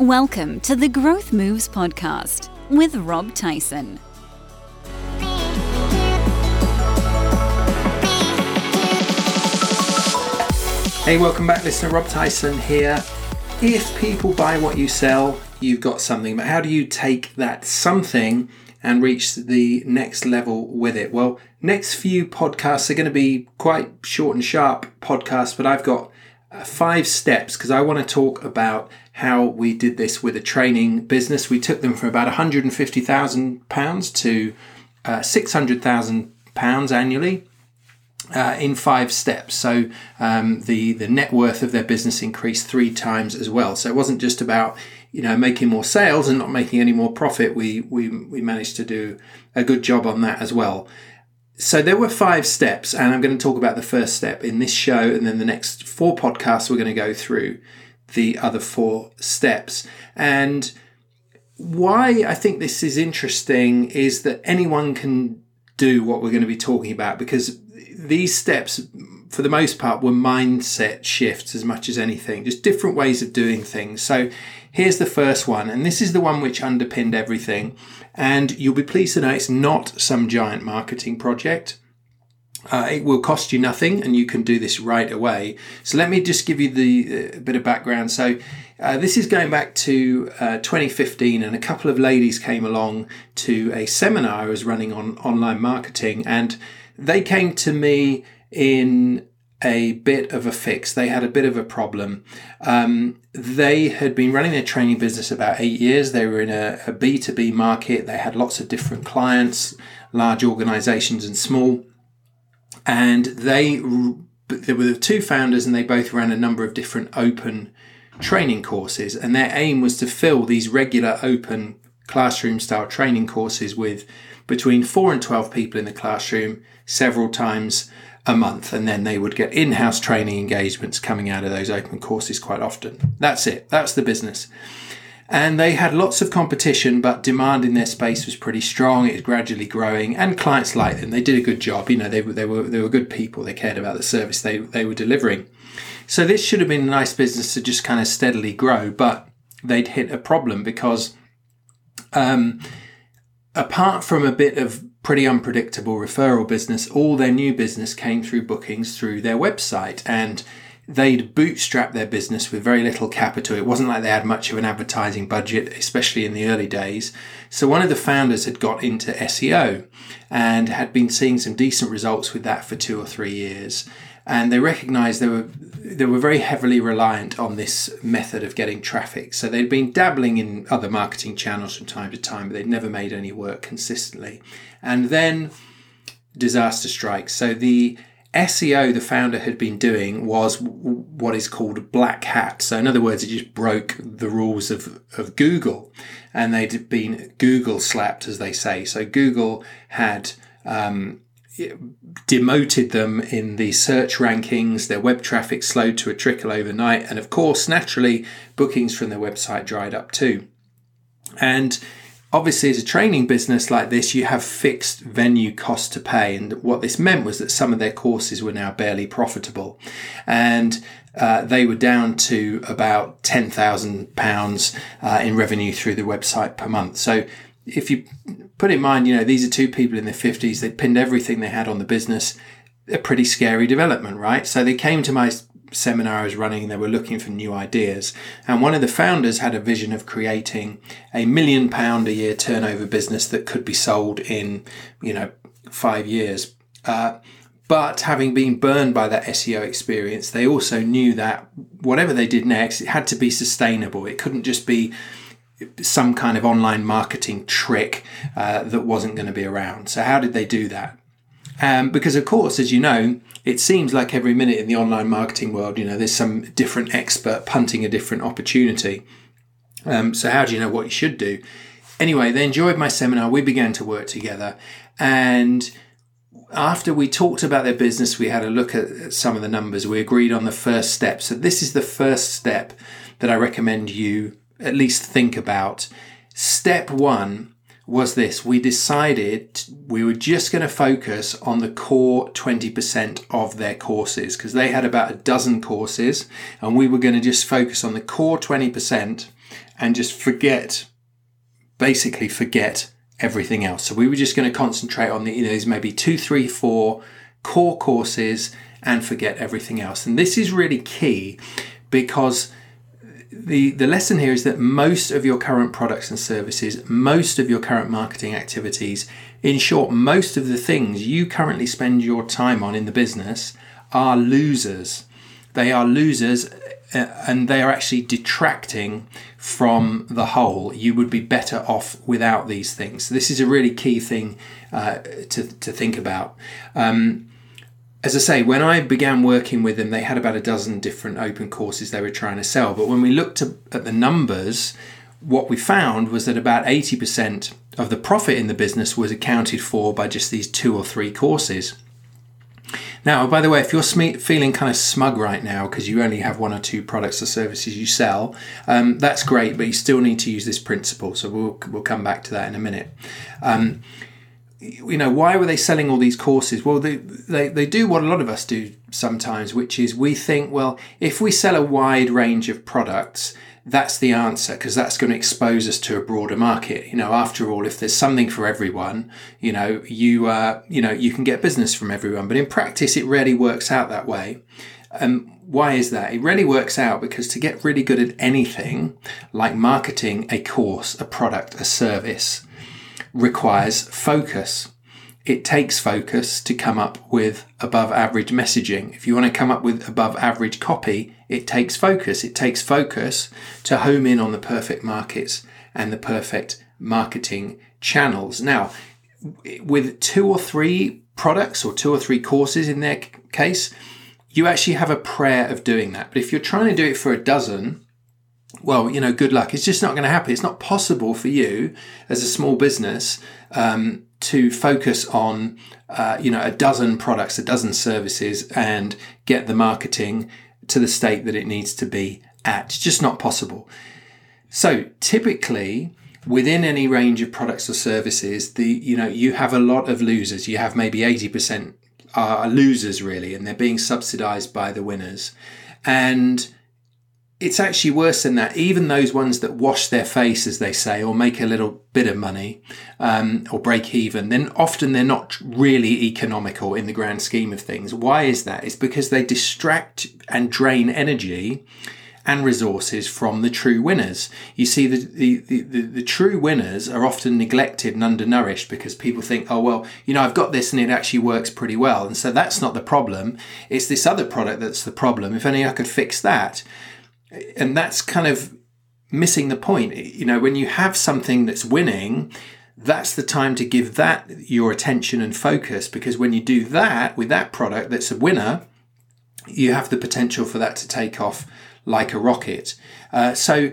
Welcome to the Growth Moves podcast with Rob Tyson. Hey, welcome back, listener. Rob Tyson here. If people buy what you sell, you've got something. But how do you take that something and reach the next level with it? Well, next few podcasts are going to be quite short and sharp podcasts, but I've got five steps because I want to talk about how we did this with a training business. We took them from about £150,000 to uh, £600,000 annually. Uh, in five steps. So um, the the net worth of their business increased three times as well. So it wasn't just about you know making more sales and not making any more profit. We we we managed to do a good job on that as well. So there were five steps, and I'm going to talk about the first step in this show, and then the next four podcasts we're going to go through the other four steps. And why I think this is interesting is that anyone can do what we're going to be talking about because these steps for the most part were mindset shifts as much as anything just different ways of doing things so here's the first one and this is the one which underpinned everything and you'll be pleased to know it's not some giant marketing project uh, it will cost you nothing and you can do this right away. So let me just give you the uh, bit of background. So uh, this is going back to uh, 2015 and a couple of ladies came along to a seminar I was running on online marketing and they came to me in a bit of a fix. They had a bit of a problem. Um, they had been running their training business about eight years. They were in a a B2B market. They had lots of different clients, large organizations and small and they there were the two founders and they both ran a number of different open training courses and their aim was to fill these regular open classroom style training courses with between 4 and 12 people in the classroom several times a month and then they would get in-house training engagements coming out of those open courses quite often that's it that's the business and they had lots of competition, but demand in their space was pretty strong. It was gradually growing, and clients liked them. They did a good job. You know, they, they were they were good people. They cared about the service they they were delivering. So this should have been a nice business to just kind of steadily grow, but they'd hit a problem because, um, apart from a bit of pretty unpredictable referral business, all their new business came through bookings through their website and they'd bootstrap their business with very little capital. It wasn't like they had much of an advertising budget, especially in the early days. So one of the founders had got into SEO and had been seeing some decent results with that for two or three years. And they recognized they were they were very heavily reliant on this method of getting traffic. So they'd been dabbling in other marketing channels from time to time, but they'd never made any work consistently. And then disaster strikes. So the SEO the founder had been doing was what is called black hat. So, in other words, it just broke the rules of, of Google and they'd been Google slapped, as they say. So, Google had um, demoted them in the search rankings, their web traffic slowed to a trickle overnight, and of course, naturally, bookings from their website dried up too. And obviously as a training business like this you have fixed venue costs to pay and what this meant was that some of their courses were now barely profitable and uh, they were down to about £10,000 uh, in revenue through the website per month. So if you put in mind, you know, these are two people in their 50s, they pinned everything they had on the business, a pretty scary development, right? So they came to my seminar I was running, they were looking for new ideas. And one of the founders had a vision of creating a million pound a year turnover business that could be sold in, you know, five years. Uh, but having been burned by that SEO experience, they also knew that whatever they did next, it had to be sustainable. It couldn't just be some kind of online marketing trick uh, that wasn't going to be around. So, how did they do that? Um, because, of course, as you know, it seems like every minute in the online marketing world, you know, there's some different expert punting a different opportunity. Um, so, how do you know what you should do? Anyway, they enjoyed my seminar. We began to work together. And after we talked about their business, we had a look at some of the numbers. We agreed on the first step. So, this is the first step that I recommend you at least think about. Step one was this we decided we were just going to focus on the core 20% of their courses because they had about a dozen courses and we were going to just focus on the core 20% and just forget, basically forget everything else. So we were just going to concentrate on the, you know, these maybe two, three, four core courses and forget everything else. And this is really key because the, the lesson here is that most of your current products and services, most of your current marketing activities, in short, most of the things you currently spend your time on in the business are losers. They are losers uh, and they are actually detracting from the whole. You would be better off without these things. This is a really key thing uh, to, to think about. Um, as I say, when I began working with them, they had about a dozen different open courses they were trying to sell. But when we looked at the numbers, what we found was that about 80% of the profit in the business was accounted for by just these two or three courses. Now, by the way, if you're feeling kind of smug right now because you only have one or two products or services you sell, um, that's great, but you still need to use this principle. So we'll, we'll come back to that in a minute. Um, you know why were they selling all these courses? Well they, they they do what a lot of us do sometimes which is we think well if we sell a wide range of products that's the answer because that's going to expose us to a broader market. You know after all if there's something for everyone you know you uh, you know you can get business from everyone. But in practice it rarely works out that way. Um, why is that? It really works out because to get really good at anything, like marketing a course, a product, a service, requires focus. It takes focus to come up with above average messaging. If you want to come up with above average copy, it takes focus. It takes focus to home in on the perfect markets and the perfect marketing channels. Now, with two or three products or two or three courses in their case, you actually have a prayer of doing that. But if you're trying to do it for a dozen, well, you know, good luck. It's just not going to happen. It's not possible for you as a small business um, to focus on, uh, you know, a dozen products, a dozen services, and get the marketing to the state that it needs to be at. It's just not possible. So typically, within any range of products or services, the you know you have a lot of losers. You have maybe eighty percent are losers really, and they're being subsidised by the winners, and it's actually worse than that. Even those ones that wash their face, as they say, or make a little bit of money um, or break even, then often they're not really economical in the grand scheme of things. Why is that? It's because they distract and drain energy and resources from the true winners. You see, the, the, the, the, the true winners are often neglected and undernourished because people think, oh, well, you know, I've got this and it actually works pretty well. And so that's not the problem. It's this other product that's the problem. If only I could fix that and that's kind of missing the point. You know, when you have something that's winning, that's the time to give that your attention and focus because when you do that with that product that's a winner, you have the potential for that to take off like a rocket. Uh, so,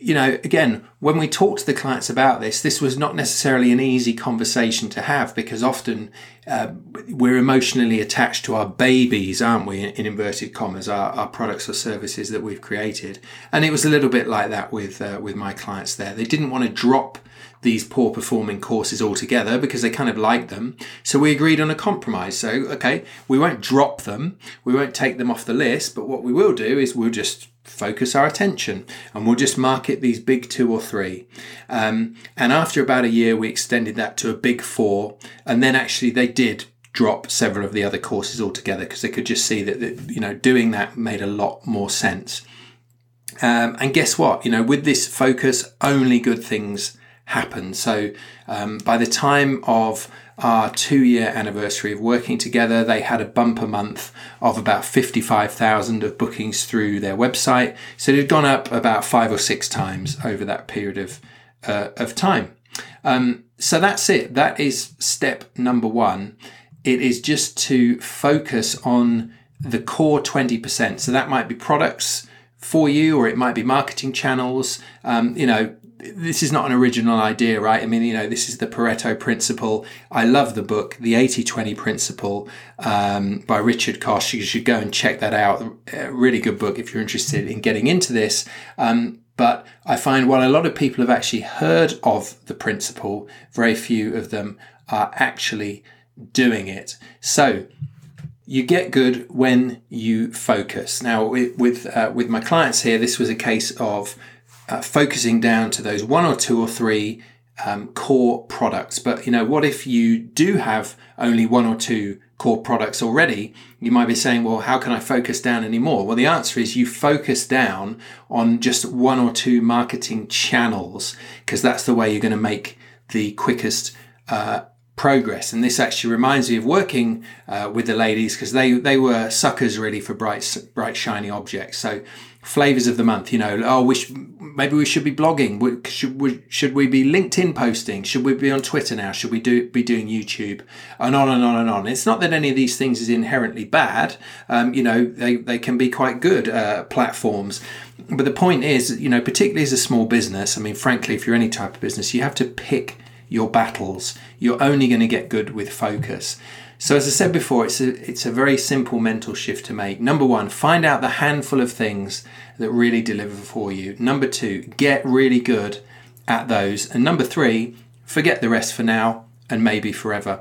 you know, again, when we talk to the clients about this, this was not necessarily an easy conversation to have because often uh, we're emotionally attached to our babies, aren't we, in, in inverted commas, our, our, products or services that we've created. And it was a little bit like that with uh, with my clients there. They didn't want to drop these poor performing courses altogether because they kind of liked them. So we agreed on a compromise. So, okay, we won't drop them, we won't take them off the list, but what we will do is we'll just focus our attention and we'll just market these big two or three. Um, and after about a year, we extended that to a big four. And then actually, they did drop several of the other courses altogether because they could just see that, that, you know doing that made a lot more sense. Um, and guess what? You know, with this focus, only good things happen. So um, by the time of our two year anniversary of working together, they had a bumper month of about 55,000 of bookings through their website. So it had gone up about five or six times over that period of, uh, of time. Um, so that's it. That is step number one. It is just to focus on the core 20%. So that might be products for you, or it might be marketing channels. Um, you know, this is not an original idea, right? I mean, you know, this is the Pareto principle. I love the book, The 80 20 Principle um, by Richard Koch. You should go and check that out. A really good book if you're interested in getting into this. Um, but I find while a lot of people have actually heard of the principle, very few of them are actually doing it. So, you get good when you focus. Now, with with, uh, with my clients here, this was a case of uh, focusing down to those one or two or three um, core products. But you know, what if you do have only one or two core products already? You might be saying, well, how can I focus down anymore? Well, the answer is you focus down on just one or two marketing channels because that's the way you're going to make the quickest uh, progress. And this actually reminds me of working uh, with the ladies because they they were suckers really for bright bright shiny objects. So flavors of the month, you know, oh, we maybe we should be blogging. Should we, should we be LinkedIn posting? Should we be on Twitter now? Should we do be doing YouTube? And on and on and on. It's not that any of these things is inherently bad. Um, you know, they, they can be quite good uh, platforms. But the point is, you know, particularly as a small business, I mean, frankly, if you're any type of business, you have to pick your battles. You're only going to get good with focus. So as I said before, it's a, it's a very simple mental shift to make. Number one, find out the handful of things that really deliver for you. Number two, get really good at those. And number three, forget the rest for now and maybe forever.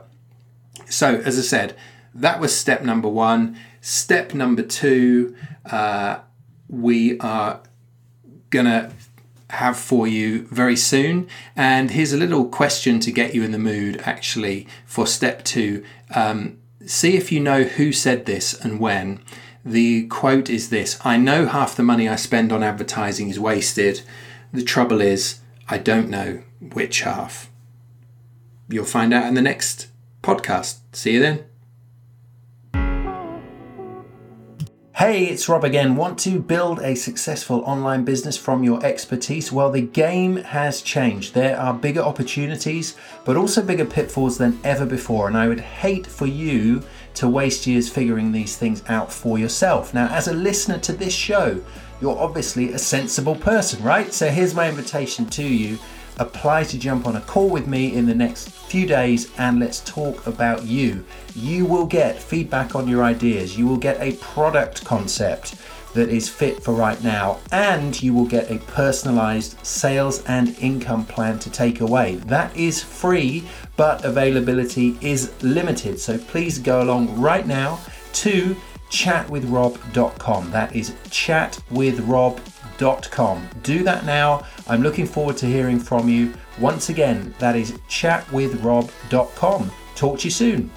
So as I said, that was step number one. Step number two, uh, we are gonna have for you very soon. And here's a little question to get you in the mood actually for step two. Um, see if you know who said this and when. The quote is this I know half the money I spend on advertising is wasted. The trouble is, I don't know which half. You'll find out in the next podcast. See you then. Hey, it's Rob again. Want to build a successful online business from your expertise? Well, the game has changed. There are bigger opportunities, but also bigger pitfalls than ever before. And I would hate for you to waste years figuring these things out for yourself. Now, as a listener to this show, you're obviously a sensible person, right? So here's my invitation to you apply to jump on a call with me in the next few days and let's talk about you. You will get feedback on your ideas, you will get a product concept that is fit for right now, and you will get a personalized sales and income plan to take away. That is free, but availability is limited. So please go along right now to chatwithrob.com. That is chatwithrob.com do that now. I'm looking forward to hearing from you. Once again, that is chatwithrob.com. Talk to you soon.